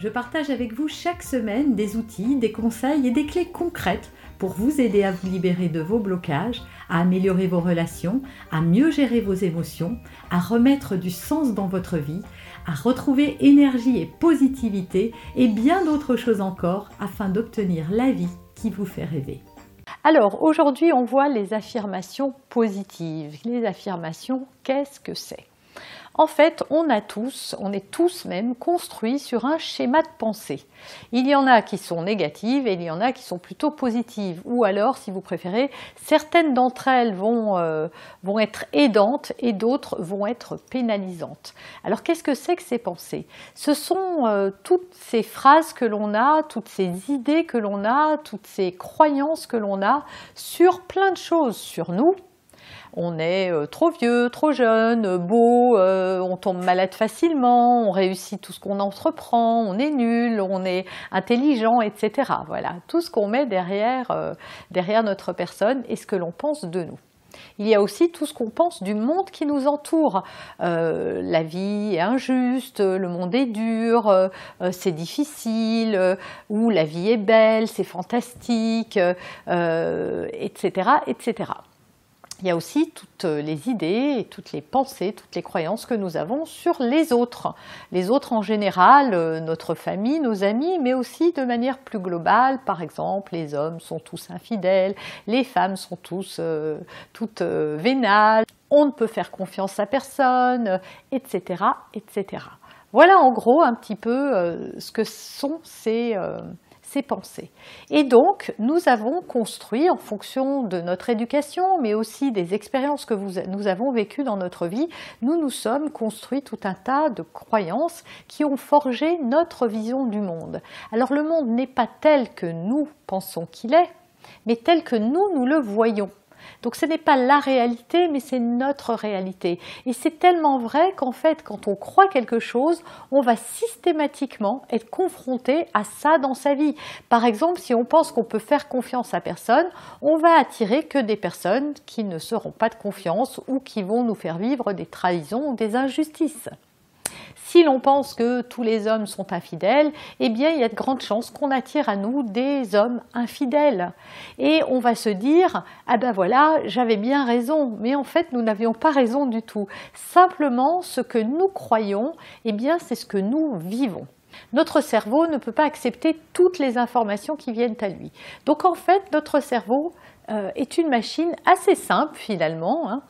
je partage avec vous chaque semaine des outils, des conseils et des clés concrètes pour vous aider à vous libérer de vos blocages, à améliorer vos relations, à mieux gérer vos émotions, à remettre du sens dans votre vie, à retrouver énergie et positivité et bien d'autres choses encore afin d'obtenir la vie qui vous fait rêver. Alors aujourd'hui on voit les affirmations positives. Les affirmations, qu'est-ce que c'est? En fait, on a tous, on est tous même construits sur un schéma de pensée. Il y en a qui sont négatives et il y en a qui sont plutôt positives. Ou alors, si vous préférez, certaines d'entre elles vont, euh, être aidantes et d'autres vont être pénalisantes. Alors, qu'est-ce que c'est que ces pensées? Ce sont euh, toutes ces phrases que l'on a, toutes ces idées que l'on a, toutes ces croyances que l'on a sur plein de choses, sur nous, on est euh, trop vieux, trop jeune, beau, euh, on tombe malade facilement, on réussit tout ce qu'on entreprend, on est nul, on est intelligent, etc. Voilà, tout ce qu'on met derrière, euh, derrière notre personne et ce que l'on pense de nous. Il y a aussi tout ce qu'on pense du monde qui nous entoure. la vie est injuste, le monde est dur, c'est difficile, ou la vie est belle, c'est fantastique, etc., etc il y a aussi toutes les idées et toutes les pensées, toutes les croyances que nous avons sur les autres. Les autres en général, euh, notre famille, nos amis, mais aussi de manière plus globale. Par exemple, les hommes sont tous infidèles, les femmes sont tous euh, toutes euh, vénales, on ne peut faire confiance à personne, etc., etc. Voilà en gros un petit peu ce que sont ces ses pensées. Et donc, nous avons construit, en fonction de notre éducation, mais aussi des expériences que nous avons vécues dans notre vie, nous nous sommes construits tout un tas de croyances qui ont forgé notre vision du monde. Alors le monde n'est pas tel que nous pensons qu'il est, mais tel que nous, nous le voyons. Donc ce n'est pas la réalité, mais c'est notre réalité. Et c'est tellement vrai qu'en fait, quand on croit quelque chose, on va systématiquement être confronté à ça dans sa vie. Par exemple, si on pense qu'on peut faire confiance à personne, on va attirer que des personnes qui ne seront pas de confiance ou qui vont nous faire vivre des trahisons ou des injustices. Si l'on pense que tous les hommes sont infidèles, eh bien il y a de grandes chances qu'on attire à nous des hommes infidèles. Et on va se dire ah ben voilà, j'avais bien raison, mais en fait nous n'avions pas raison du tout. Simplement ce que nous croyons, eh bien c'est ce que nous vivons. Notre cerveau ne peut pas accepter toutes les informations qui viennent à lui. Donc en fait, notre cerveau euh, est une machine assez simple finalement. Hein,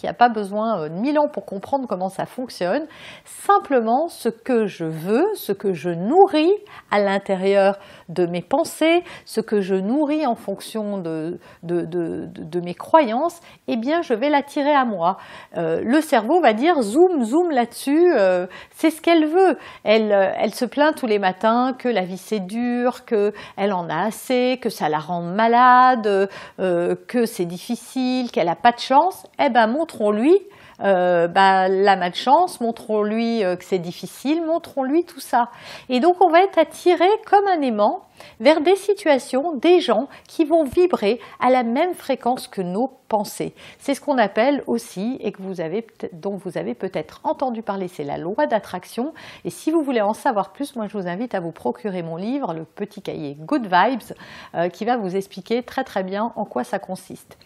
qui n'a pas besoin euh, de mille ans pour comprendre comment ça fonctionne. Simplement, ce que je veux, ce que je nourris à l'intérieur de mes pensées, ce que je nourris en fonction de, de, mes croyances, eh bien, je vais l'attirer à moi. Euh, le cerveau va dire zoom, zoom là-dessus, euh, c'est ce qu'elle veut. Elle, elle se plaint tous les matins que la vie c'est dur, qu'elle en a assez, que ça la rend malade, que c'est difficile, qu'elle n'a pas de chance. Eh ben, mon montrons-lui euh, bah, la malchance, montrons-lui euh, que c'est difficile, montrons-lui tout ça. Et donc on va être attiré comme un aimant vers des situations, des gens qui vont vibrer à la même fréquence que nos pensées. C'est ce qu'on appelle aussi, et que vous avez, dont vous avez peut-être entendu parler, c'est la loi d'attraction. Et si vous voulez en savoir plus, moi je vous invite à vous procurer mon livre, le petit cahier Good Vibes, euh, qui va vous expliquer très très bien en quoi ça consiste.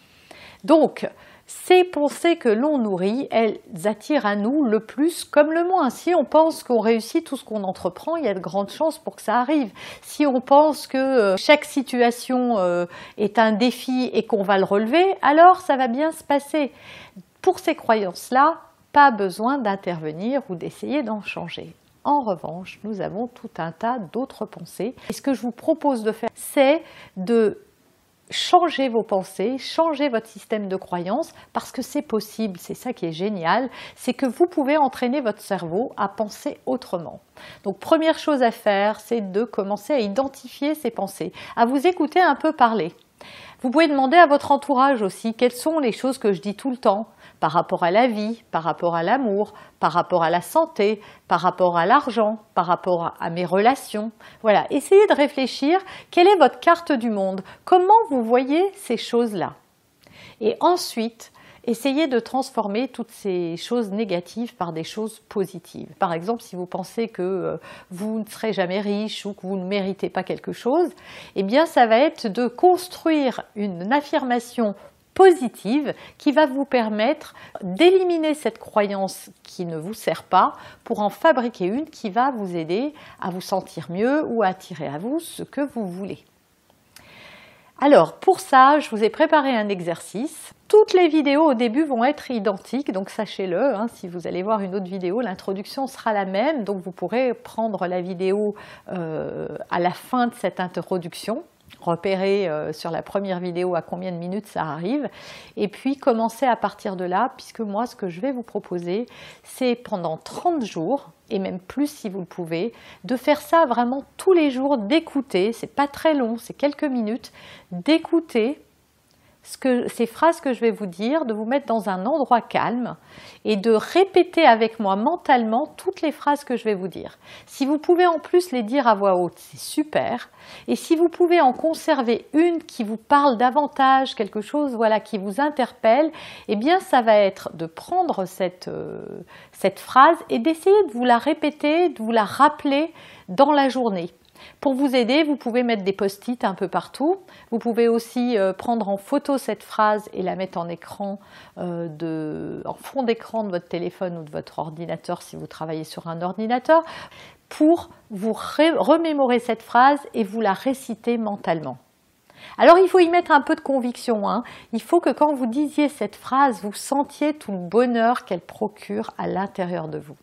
Donc, ces pensées que l'on nourrit, elles attirent à nous le plus comme le moins. Si on pense qu'on réussit tout ce qu'on entreprend, il y a de grandes chances pour que ça arrive. Si on pense que euh, chaque situation euh, est un défi et qu'on va le relever, alors ça va bien se passer. Pour ces croyances-là, pas besoin d'intervenir ou d'essayer d'en changer. En revanche, nous avons tout un tas d'autres pensées. Et ce que je vous propose de faire, c'est de changer vos pensées, changer votre système de croyance parce que c'est possible, c'est ça qui est génial, c'est que vous pouvez entraîner votre cerveau à penser autrement. Donc première chose à faire, c'est de commencer à identifier ces pensées, à vous écouter un peu parler. Vous pouvez demander à votre entourage aussi quelles sont les choses que je dis tout le temps par rapport à la vie, par rapport à l'amour, par rapport à la santé, par rapport à l'argent, par rapport à mes relations. Voilà, essayez de réfléchir quelle est votre carte du monde, comment vous voyez ces choses-là? Et ensuite, essayez de transformer toutes ces choses négatives par des choses positives. Par exemple, si vous pensez que euh, vous ne serez jamais riche ou que vous ne méritez pas quelque chose, eh bien ça va être de construire une affirmation positive qui va vous permettre d'éliminer cette croyance qui ne vous sert pas pour en fabriquer une qui va vous aider à vous sentir mieux ou à attirer à vous ce que vous voulez. Alors pour ça, je vous ai préparé un exercice. Toutes les vidéos au début vont être identiques, donc sachez-le, hein, si vous allez voir une autre vidéo, l'introduction sera la même, donc vous pourrez prendre la vidéo euh, à la fin de cette introduction repérer euh, sur la première vidéo à combien de minutes ça arrive et puis commencer à partir de là puisque moi ce que je vais vous proposer c'est pendant 30 jours et même plus si vous le pouvez de faire ça vraiment tous les jours d'écouter c'est pas très long c'est quelques minutes d'écouter ces phrases que je vais vous dire, de vous mettre dans un endroit calme et de répéter avec moi mentalement toutes les phrases que je vais vous dire. Si vous pouvez en plus les dire à voix haute, c'est super. Et si vous pouvez en conserver une qui vous parle davantage, quelque chose voilà qui vous interpelle, eh bien ça va être de prendre cette, euh, cette phrase et d'essayer de vous la répéter, de vous la rappeler dans la journée. Pour vous aider, vous pouvez mettre des post-it un peu partout. Vous pouvez aussi euh, prendre en photo cette phrase et la mettre en écran, euh, en fond d'écran de votre téléphone ou de votre ordinateur si vous travaillez sur un ordinateur, pour vous remémorer cette phrase et vous la réciter mentalement. Alors il faut y mettre un peu de conviction. Hein. Il faut que quand vous disiez cette phrase, vous sentiez tout le bonheur qu'elle procure à l'intérieur de vous.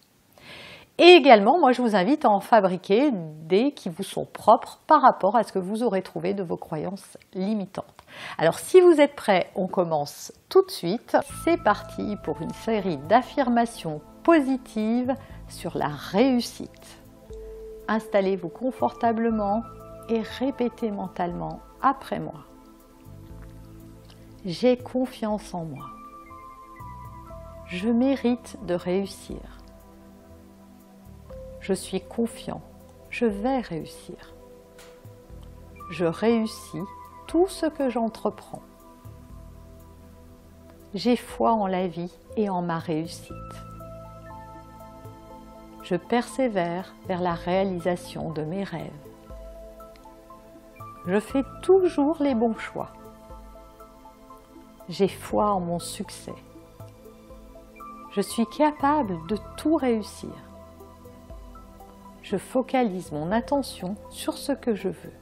Et également, moi, je vous invite à en fabriquer des qui vous sont propres par rapport à ce que vous aurez trouvé de vos croyances limitantes. Alors, si vous êtes prêts, on commence tout de suite. C'est parti pour une série d'affirmations positives sur la réussite. Installez-vous confortablement et répétez mentalement après moi. J'ai confiance en moi. Je mérite de réussir. Je suis confiant. Je vais réussir. Je réussis tout ce que j'entreprends. J'ai foi en la vie et en ma réussite. Je persévère vers la réalisation de mes rêves. Je fais toujours les bons choix. J'ai foi en mon succès. Je suis capable de tout réussir je focalise mon attention sur ce que je veux.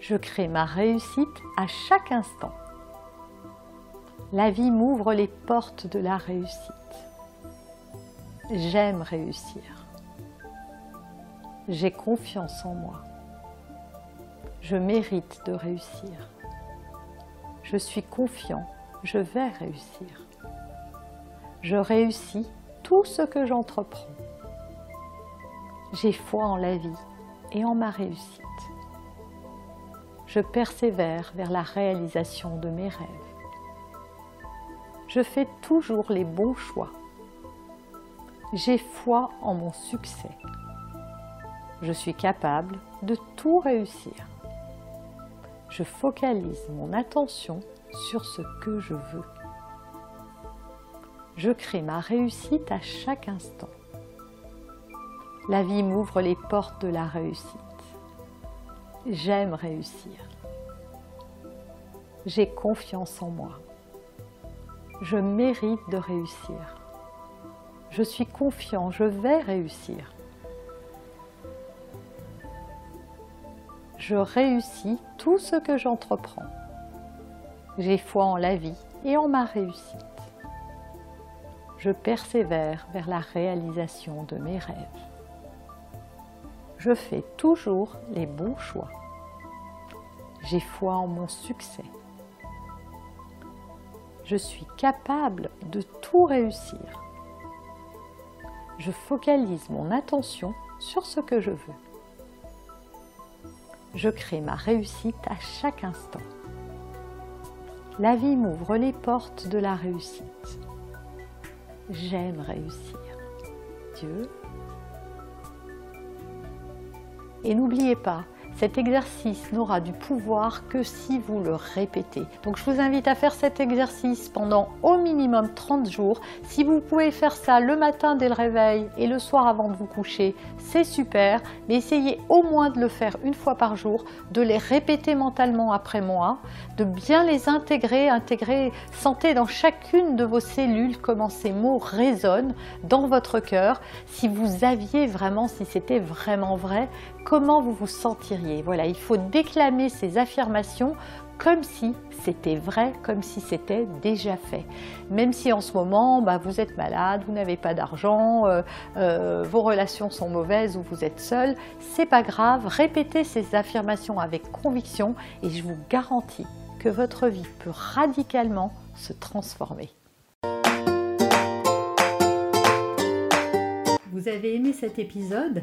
Je crée ma réussite à chaque instant. La vie m'ouvre les portes de la réussite. J'aime réussir. J'ai confiance en moi. Je mérite de réussir. Je suis confiant. Je vais réussir. Je réussis tout ce que j'entreprends. J'ai foi en la vie et en ma réussite. Je persévère vers la réalisation de mes rêves. Je fais toujours les bons choix. J'ai foi en mon succès. Je suis capable de tout réussir. Je focalise mon attention sur ce que je veux. Je crée ma réussite à chaque instant la vie m'ouvre les portes de la réussite. J'aime réussir. J'ai confiance en moi. Je mérite de réussir. Je suis confiant, je vais réussir. Je réussis tout ce que j'entreprends. J'ai foi en la vie et en ma réussite. Je persévère vers la réalisation de mes rêves je fais toujours les bons choix. J'ai foi en mon succès. Je suis capable de tout réussir. Je focalise mon attention sur ce que je veux. je crée ma réussite à chaque instant. La vie m'ouvre les portes de la réussite. J'aime réussir. Dieu. Et n'oubliez pas, cet exercice n'aura du pouvoir que si vous le répétez. Donc je vous invite à faire cet exercice pendant au minimum 30 jours. Si vous pouvez faire ça le matin dès le réveil et le soir avant de vous coucher, c'est super. Mais essayez au moins de le faire une fois par jour, de les répéter mentalement après moi, de bien les intégrer, intégrer, sentez dans chacune de vos cellules comment ces mots résonnent dans votre cœur. Si vous aviez vraiment, si c'était vraiment vrai, comment vous vous sentiriez. Voilà, il faut déclamer ces affirmations comme si c'était vrai, comme si c'était déjà fait. Même si en ce moment, bah, vous êtes malade, vous n'avez pas d'argent, euh, euh, vos relations sont mauvaises ou vous êtes seul, c'est pas grave. Répétez ces affirmations avec conviction et je vous garantis que votre vie peut radicalement se transformer. Vous avez aimé cet épisode?